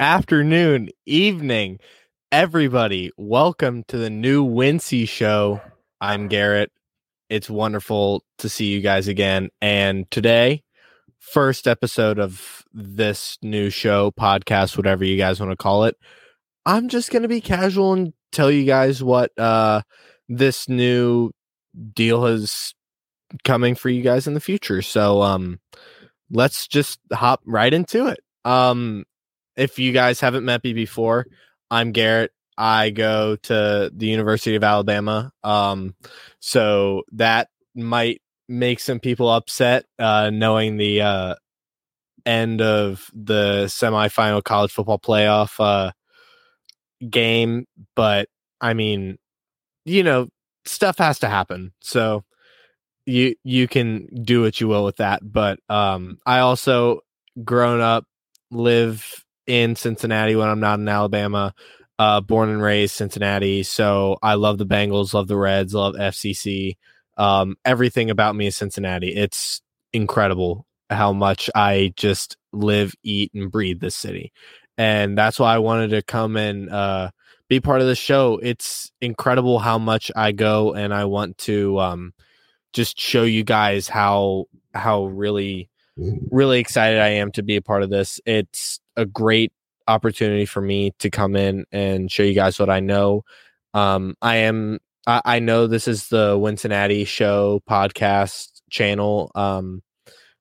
afternoon, evening, everybody. Welcome to the new Wincy show. I'm Garrett. It's wonderful to see you guys again. And today, first episode of this new show, podcast, whatever you guys want to call it. I'm just going to be casual and tell you guys what uh this new deal is coming for you guys in the future. So um let's just hop right into it. Um if you guys haven't met me before, I'm Garrett. I go to the University of Alabama. Um, so that might make some people upset, uh, knowing the uh, end of the semifinal college football playoff uh, game. But I mean, you know, stuff has to happen. So you you can do what you will with that. But um, I also grown up, live in Cincinnati when I'm not in Alabama. Uh, born and raised Cincinnati, so I love the Bengals, love the Reds, love FCC. Um, everything about me is Cincinnati. It's incredible how much I just live, eat, and breathe this city, and that's why I wanted to come and uh, be part of the show. It's incredible how much I go, and I want to um, just show you guys how how really really excited I am to be a part of this. It's a great opportunity for me to come in and show you guys what I know. Um, I am I, I know this is the Wincinnati Show podcast channel. Um,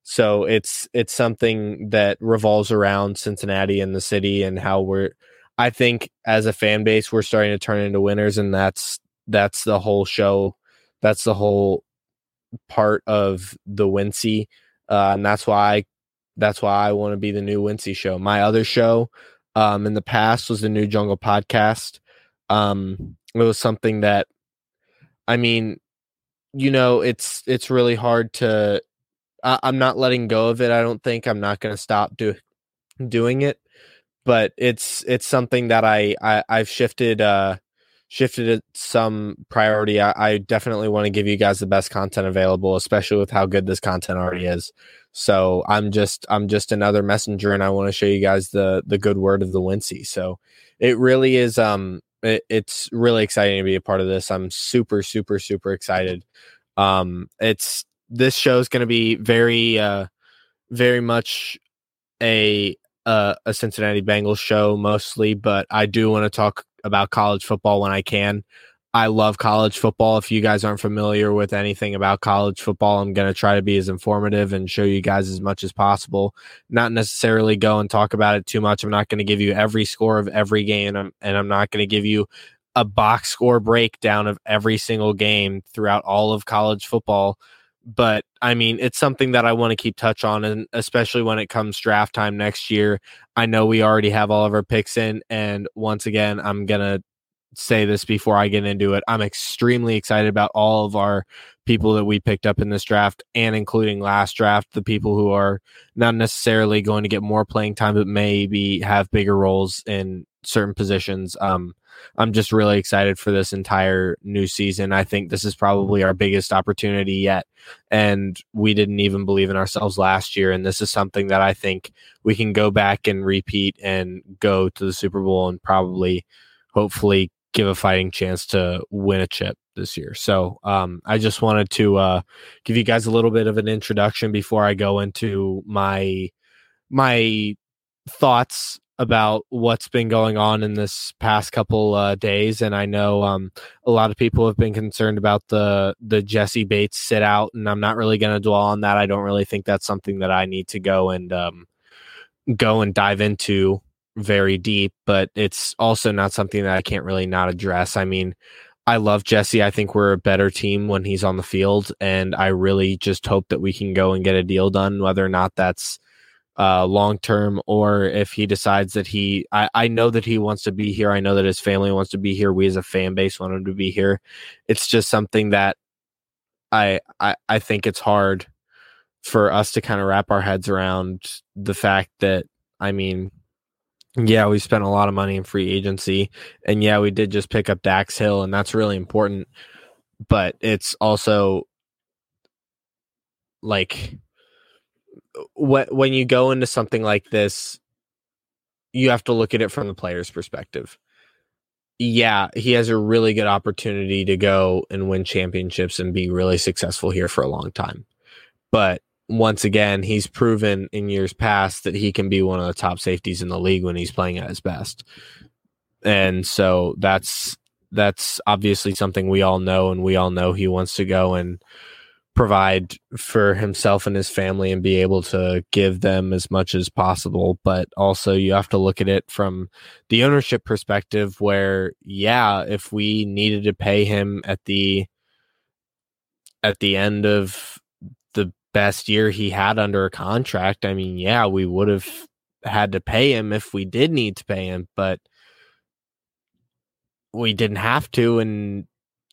so it's it's something that revolves around Cincinnati and the city and how we're I think as a fan base we're starting to turn into winners and that's that's the whole show. That's the whole part of the Wincy. Uh, and that's why that's why I want to be the new Wincy show. My other show um, in the past was the New Jungle podcast. Um, it was something that, I mean, you know, it's it's really hard to. I, I'm not letting go of it. I don't think I'm not going to stop do, doing it, but it's it's something that I, I I've shifted uh shifted it some priority. I, I definitely want to give you guys the best content available, especially with how good this content already is. So I'm just I'm just another messenger, and I want to show you guys the the good word of the Wincy. So it really is um it, it's really exciting to be a part of this. I'm super super super excited. Um, it's this show is going to be very uh very much a uh, a Cincinnati Bengals show mostly, but I do want to talk about college football when I can. I love college football. If you guys aren't familiar with anything about college football, I'm going to try to be as informative and show you guys as much as possible. Not necessarily go and talk about it too much. I'm not going to give you every score of every game, um, and I'm, not going to give you a box score breakdown of every single game throughout all of college football. But I mean, it's something that I want to keep touch on, and especially when it comes draft time next year. I know we already have all of our picks in, and once again, I'm gonna say this before I get into it. I'm extremely excited about all of our people that we picked up in this draft and including last draft, the people who are not necessarily going to get more playing time, but maybe have bigger roles in certain positions. Um, I'm just really excited for this entire new season. I think this is probably our biggest opportunity yet. And we didn't even believe in ourselves last year. And this is something that I think we can go back and repeat and go to the Super Bowl and probably, hopefully, give a fighting chance to win a chip this year. So um, I just wanted to uh, give you guys a little bit of an introduction before I go into my my thoughts about what's been going on in this past couple uh, days. And I know um, a lot of people have been concerned about the the Jessie Bates sit out, and I'm not really going to dwell on that. I don't really think that's something that I need to go and um, go and dive into very deep, but it's also not something that I can't really not address. I mean, I love Jessie. I think we're a better team when he's on the field, and I really just hope that we can go and get a deal done, whether or not that's uh, long term or if he decides that he. I, I know that he wants to be here. I know that his family wants to be here. We as a fan base want him to be here. It's just something that I I, I think it's hard for us to kind of wrap our heads around the fact that I mean yeah, we spent a lot of money in free agency. And yeah, we did just pick up Dax Hill, and that's really important. But it's also like when when you go into something like this, you have to look at it from the player's perspective. Yeah, he has a really good opportunity to go and win championships and be really successful here for a long time. But once again, he's proven in years past that he can be one of the top safeties in the league when he's playing at his best. And so that's that's obviously something we all know and we all know he wants to go and provide for himself and his family and be able to give them as much as possible. But also you have to look at it from the ownership perspective where yeah if we needed to pay him at the at the end of the best year he had under a contract i mean yeah we would have had to pay him if we did need to pay him but we didn't have to. And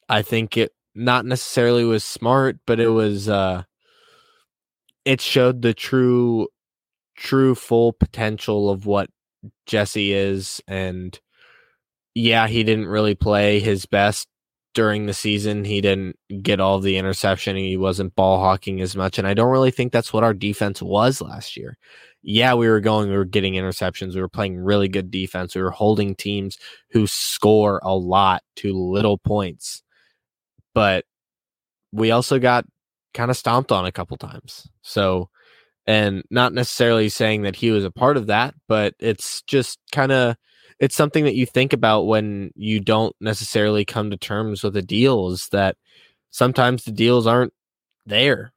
i think it not necessarily was smart, but it was uh it showed the true true full potential of what Jessie is and yeah, he didn't really play his best during the season. He didn't get all the interception. He wasn't ball hawking as much. And I don't really think that's what our defense was last year. Yeah, we were going, we were getting interceptions. We were playing really good defense. We were holding teams who score a lot to little points but we also got kind of stomped on a couple times. So, and not necessarily saying that he was a part of that, but it's just kind of it's something that you think about when you don't necessarily come to terms with the deals that sometimes the deals aren't there.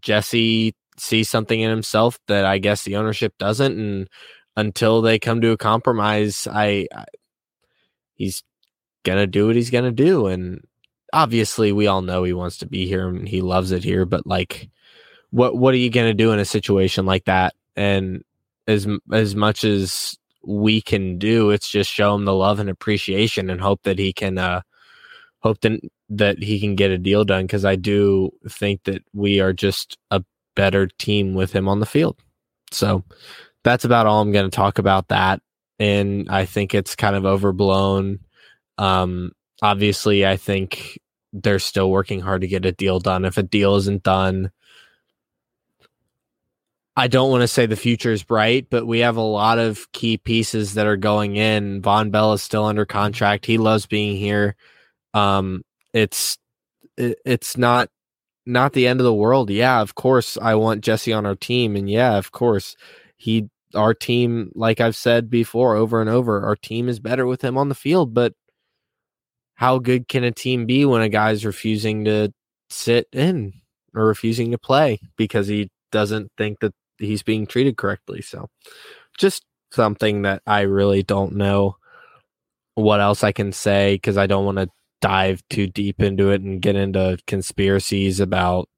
Jessie sees something in himself that I guess the ownership doesn't and until they come to a compromise, I, I he's going to do what he's going to do and obviously we all know he wants to be here and he loves it here, but like what what are you going to do in a situation like that? And as as much as we can do, it's just show him the love and appreciation and hope that he can uh hope that that he can get a deal done because I do think that we are just a better team with him on the field. So that's about all I'm going to talk about that. And I think it's kind of overblown. Um, obviously, I think they're still working hard to get a deal done. If a deal isn't done, I don't want to say the future is bright, but we have a lot of key pieces that are going in. Von Bell is still under contract. He loves being here. Um, it's it, it's not not the end of the world. Yeah, of course I want Jessie on our team, and yeah, of course he our team. Like I've said before, over and over, our team is better with him on the field. But how good can a team be when a guy's refusing to sit in or refusing to play because he doesn't think that he's being treated correctly? So, just something that I really don't know what else I can say because I don't want to dive too deep into it and get into conspiracies about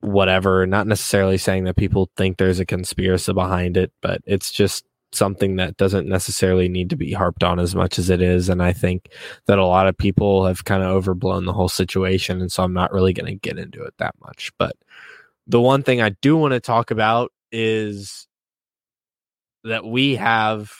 whatever. Not necessarily saying that people think there's a conspiracy behind it, but it's just something that doesn't necessarily need to be harped on as much as it is. And I think that a lot of people have kind of overblown the whole situation. And so I'm not really going to get into it that much. But the one thing I do want to talk about is that we have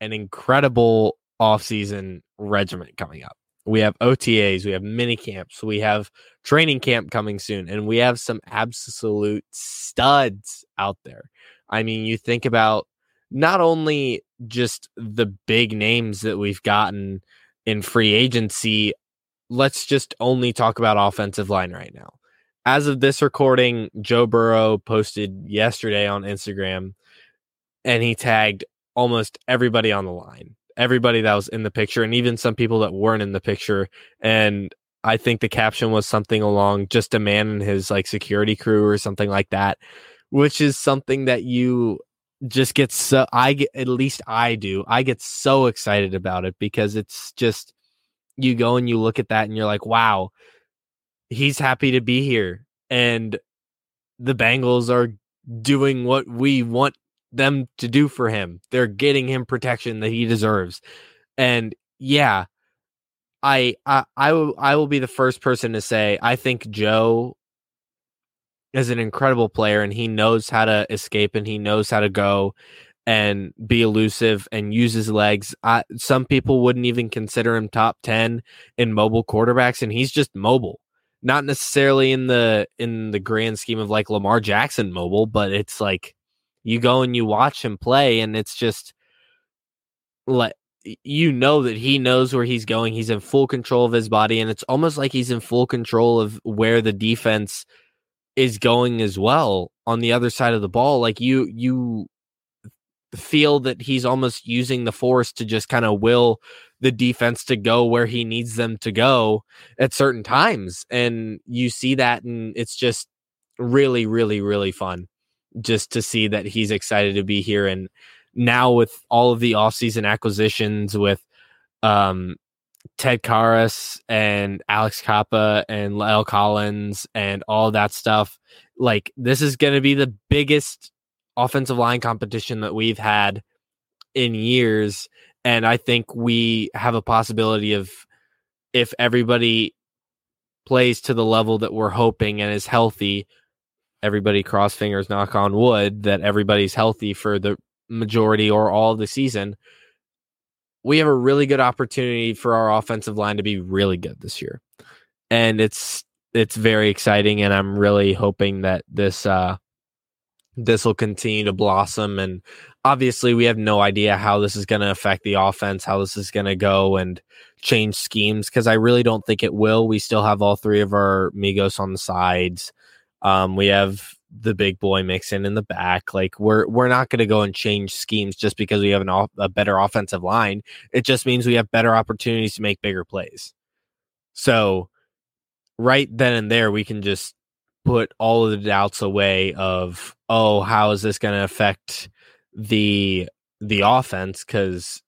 an incredible offseason regiment coming up. We have OTAs, we have mini camps, we have training camp coming soon, and we have some absolute studs out there. I mean, you think about not only just the big names that we've gotten in free agency, let's just only talk about offensive line right now. As of this recording, Joe Burrow posted yesterday on Instagram and he tagged almost everybody on the line, everybody that was in the picture, and even some people that weren't in the picture. And I think the caption was something along just a man and his like security crew or something like that, which is something that you just gets so I get at least I do. I get so excited about it because it's just you go and you look at that and you're like, wow, he's happy to be here. And the Bengals are doing what we want them to do for him. They're getting him protection that he deserves. And yeah, I I I will I will be the first person to say I think Joe is an incredible player and he knows how to escape and he knows how to go and be elusive and use his legs. I, some people wouldn't even consider him top 10 in mobile quarterbacks and he's just mobile. Not necessarily in the in the grand scheme of like Lamar Jackson mobile, but it's like you go and you watch him play and it's just like you know that he knows where he's going. He's in full control of his body, and it's almost like he's in full control of where the defense is going as well on the other side of the ball. Like you, you feel that he's almost using the force to just kind of will the defense to go where he needs them to go at certain times. And you see that, and it's just really, really, really fun just to see that he's excited to be here. And now with all of the offseason acquisitions with um, Ted Karras and Alex Cappa and La'el Collins and all that stuff, like this is going to be the biggest offensive line competition that we've had in years. And I think we have a possibility of if everybody plays to the level that we're hoping and is healthy, everybody cross fingers, knock on wood, that everybody's healthy for the majority or all the season. We have a really good opportunity for our offensive line to be really good this year. And it's it's very exciting and I'm really hoping that this uh this will continue to blossom. And obviously, we have no idea how this is going to affect the offense, how this is going to go and change schemes because I really don't think it will. We still have all three of our Migos on the sides. Um, we have the big boy mixing in the back. Like we're we're not going to go and change schemes just because we have an off, a better offensive line. It just means we have better opportunities to make bigger plays. So right then and there, we can just put all of the doubts away of oh how is this going to affect the the offense because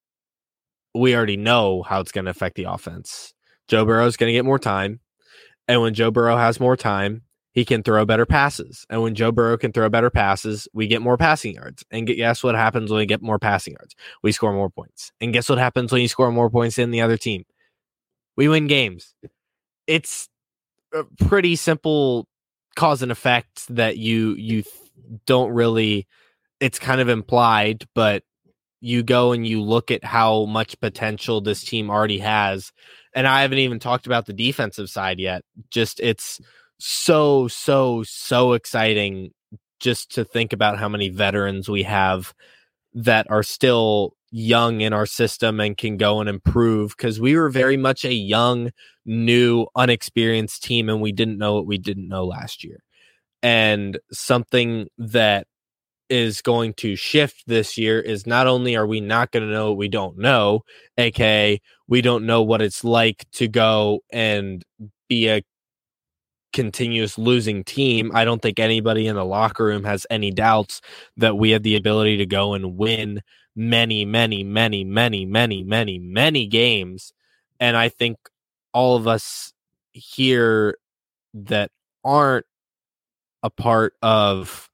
we already know how it's going to affect the offense joe burrow is going to get more time and when joe burrow has more time he can throw better passes. And when joe burrow can throw better passes we get more passing yards. And guess what happens when we get more passing yards? We score more points. And guess what happens when you score more points than the other team? We win games. It's a pretty simple cause and effect that you you don't really it's kind of implied but you go and you look at how much potential this team already has. And I haven't even talked about the defensive side yet. Just it's so so so exciting just to think about how many veterans we have that are still young in our system and can go and improve because we were very much a young, new, unexperienced team and we didn't know what we didn't know last year. And something that is going to shift this year is not only are we not going to know what we don't know, aka we don't know what it's like to go and be a continuous losing team. I don't think anybody in the locker room has any doubts that we have the ability to go and win many, many, many, many, many, many, many games. And I think all of us here that aren't a part of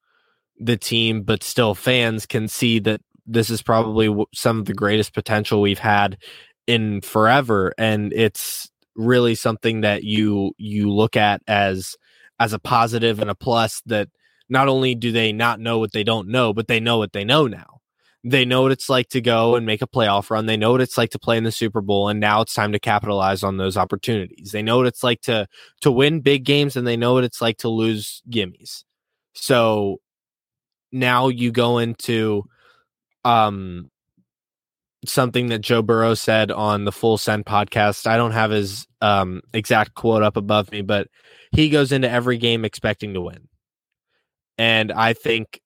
the team, but still fans can see that this is probably some of the greatest potential we've had in forever. And it's really something that you you look at as as a positive and a plus that not only do they not know what they don't know, but they know what they know now. They know what it's like to go and make a playoff run. They know what it's like to play in the Super Bowl, and now it's time to capitalize on those opportunities. They know what it's like to to win big games, and they know what it's like to lose gimmies. So now you go into um something that Joe Burrow said on the Full Send podcast. I don't have his um, exact quote up above me, but he goes into every game expecting to win. And I think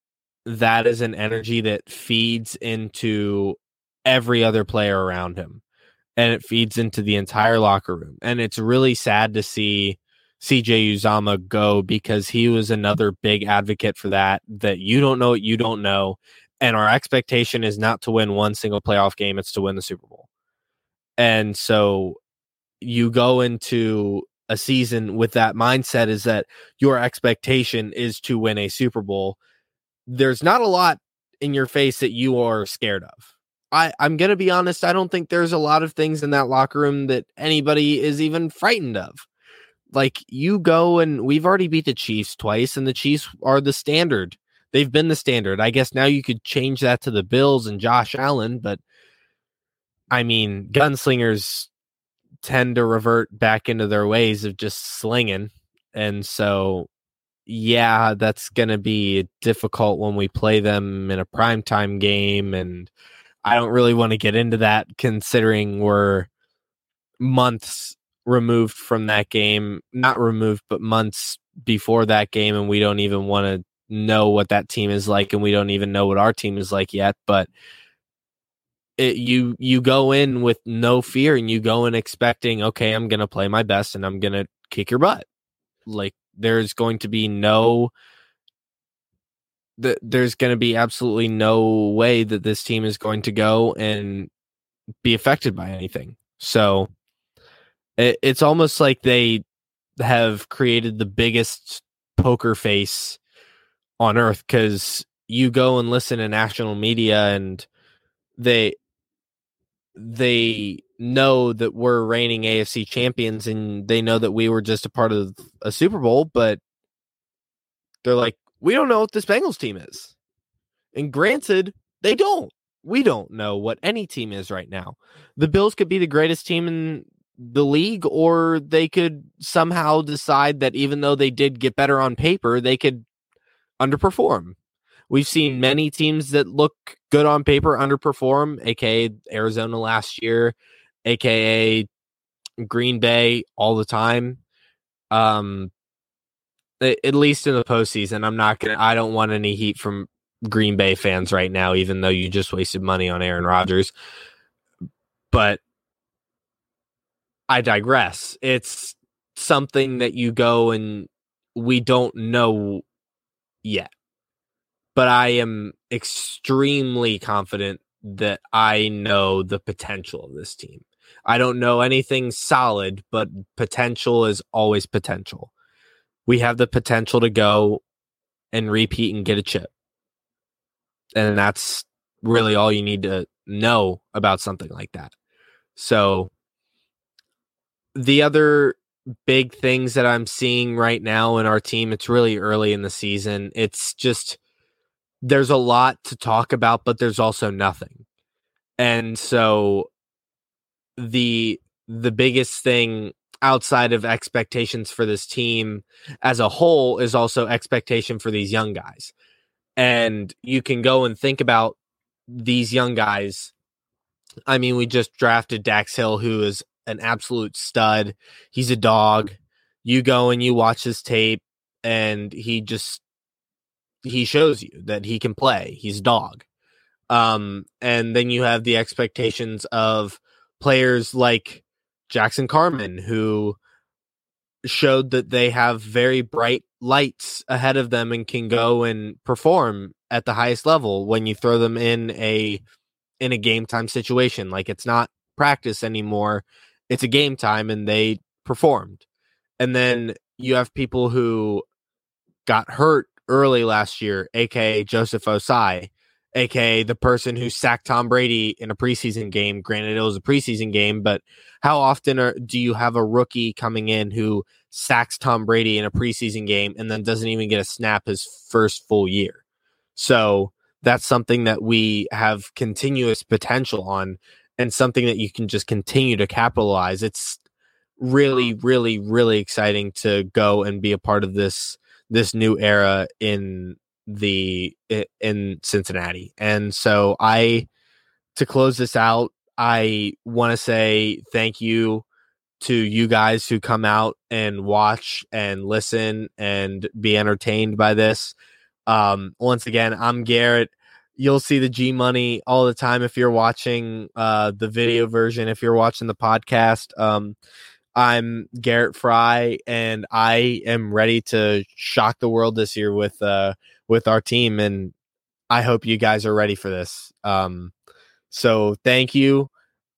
that is an energy that feeds into every other player around him and it feeds into the entire locker room. And it's really sad to see CJ Uzomah go because he was another big advocate for that. That you don't know what you don't know and our expectation is not to win one single playoff game it's to win the super bowl and so you go into a season with that mindset is that your expectation is to win a super bowl there's not a lot in your face that you are scared of I, I'm gonna be honest. I don't think there's a lot of things in that locker room that anybody is even frightened of. Like you go and we've already beat the Chiefs twice, and the Chiefs are the standard they've been the standard. I guess now you could change that to the Bills and Josh Allen, but I mean, gunslingers tend to revert back into their ways of just slinging. And so, yeah, that's going to be difficult when we play them in a primetime game. And I don't really want to get into that considering we're months removed from that game, not removed, but months before that game, and we don't even want to know what that team is like, and we don't even know what our team is like yet. But it, you you go in with no fear, and you go in expecting, okay, I'm gonna play my best, and I'm gonna kick your butt. Like there's going to be no that there's going to be absolutely no way that this team is going to go and be affected by anything. So it, it's almost like they have created the biggest poker face on earth because you go and listen to national media and they they know that we're reigning AFC champions and they know that we were just a part of a Super Bowl, but they're like, we don't know what this Bengals team is. And granted, they don't. We don't know what any team is right now. The Bills could be the greatest team in the league, or they could somehow decide that even though they did get better on paper, they could underperform. We've seen many teams that look good on paper underperform, aka Arizona last year, aka Green Bay all the time. Um, at least in the postseason. I'm not gonna. I don't want any heat from Green Bay fans right now, even though you just wasted money on Aaron Rodgers. But I digress. It's something that you go and we don't know yet. But I am extremely confident that I know the potential of this team. I don't know anything solid, but potential is always potential we have the potential to go and repeat and get a chip. And that's really all you need to know about something like that. So the other big things that I'm seeing right now in our team, it's really early in the season. It's just there's a lot to talk about, but there's also nothing. And so the the biggest thing outside of expectations for this team as a whole is also expectation for these young guys. And you can go and think about these young guys. I mean, we just drafted Dax Hill, who is an absolute stud. He's a dog. You go and you watch his tape, and he just he shows you that he can play. He's a dog. Um, and then you have the expectations of players like Jackson Carman, who showed that they have very bright lights ahead of them and can go and perform at the highest level when you throw them in a in a game time situation like it's not practice anymore it's a game time and they performed and then you have people who got hurt early last year aka Joseph Ossai aka the person who sacked Tom Brady in a preseason game. Granted, it was a preseason game, but how often are, do you have a rookie coming in who sacks Tom Brady in a preseason game and then doesn't even get a snap his first full year? So that's something that we have continuous potential on and something that you can just continue to capitalize. It's really, really, really exciting to go and be a part of this this new era in the in Cincinnati. And so I to close this out, I want to say thank you to you guys who come out and watch and listen and be entertained by this. Um, once again, I'm Garrett. You'll see the G Money all the time if you're watching uh, the video version. If you're watching the podcast, um, I'm Garrett Fry, and I am ready to shock the world this year with uh, with our team, and I hope you guys are ready for this. Um, so thank you.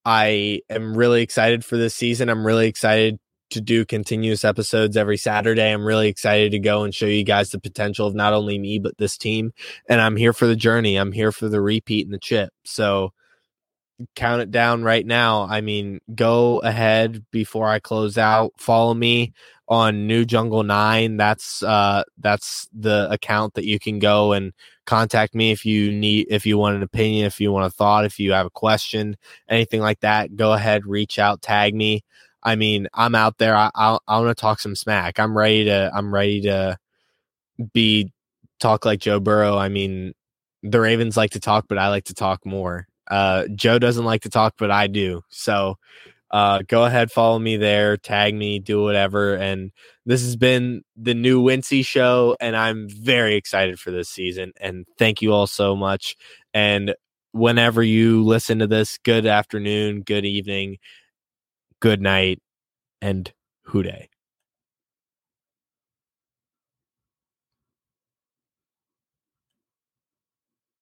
I am really excited for this season. I'm really excited to do continuous episodes every Saturday. I'm really excited to go and show you guys the potential of not only me but this team. And I'm here for the journey. I'm here for the repeat and the chip. So count it down right now. I mean, go ahead before I close out. Follow me on New Jungle Nine. That's uh that's the account that you can go and contact me if you need if you want an opinion, if you want a thought, if you have a question, anything like that. Go ahead, reach out, tag me. I mean, I'm out there. I I, I want to talk some smack. I'm ready to. I'm ready to be talk like Joe Burrow. I mean, the Ravens like to talk, but I like to talk more. Uh, Joe doesn't like to talk, but I do. So uh, go ahead, follow me there, tag me, do whatever. And this has been the new Wincy show, and I'm very excited for this season. And thank you all so much. And whenever you listen to this, good afternoon, good evening, good night, and Who Dey.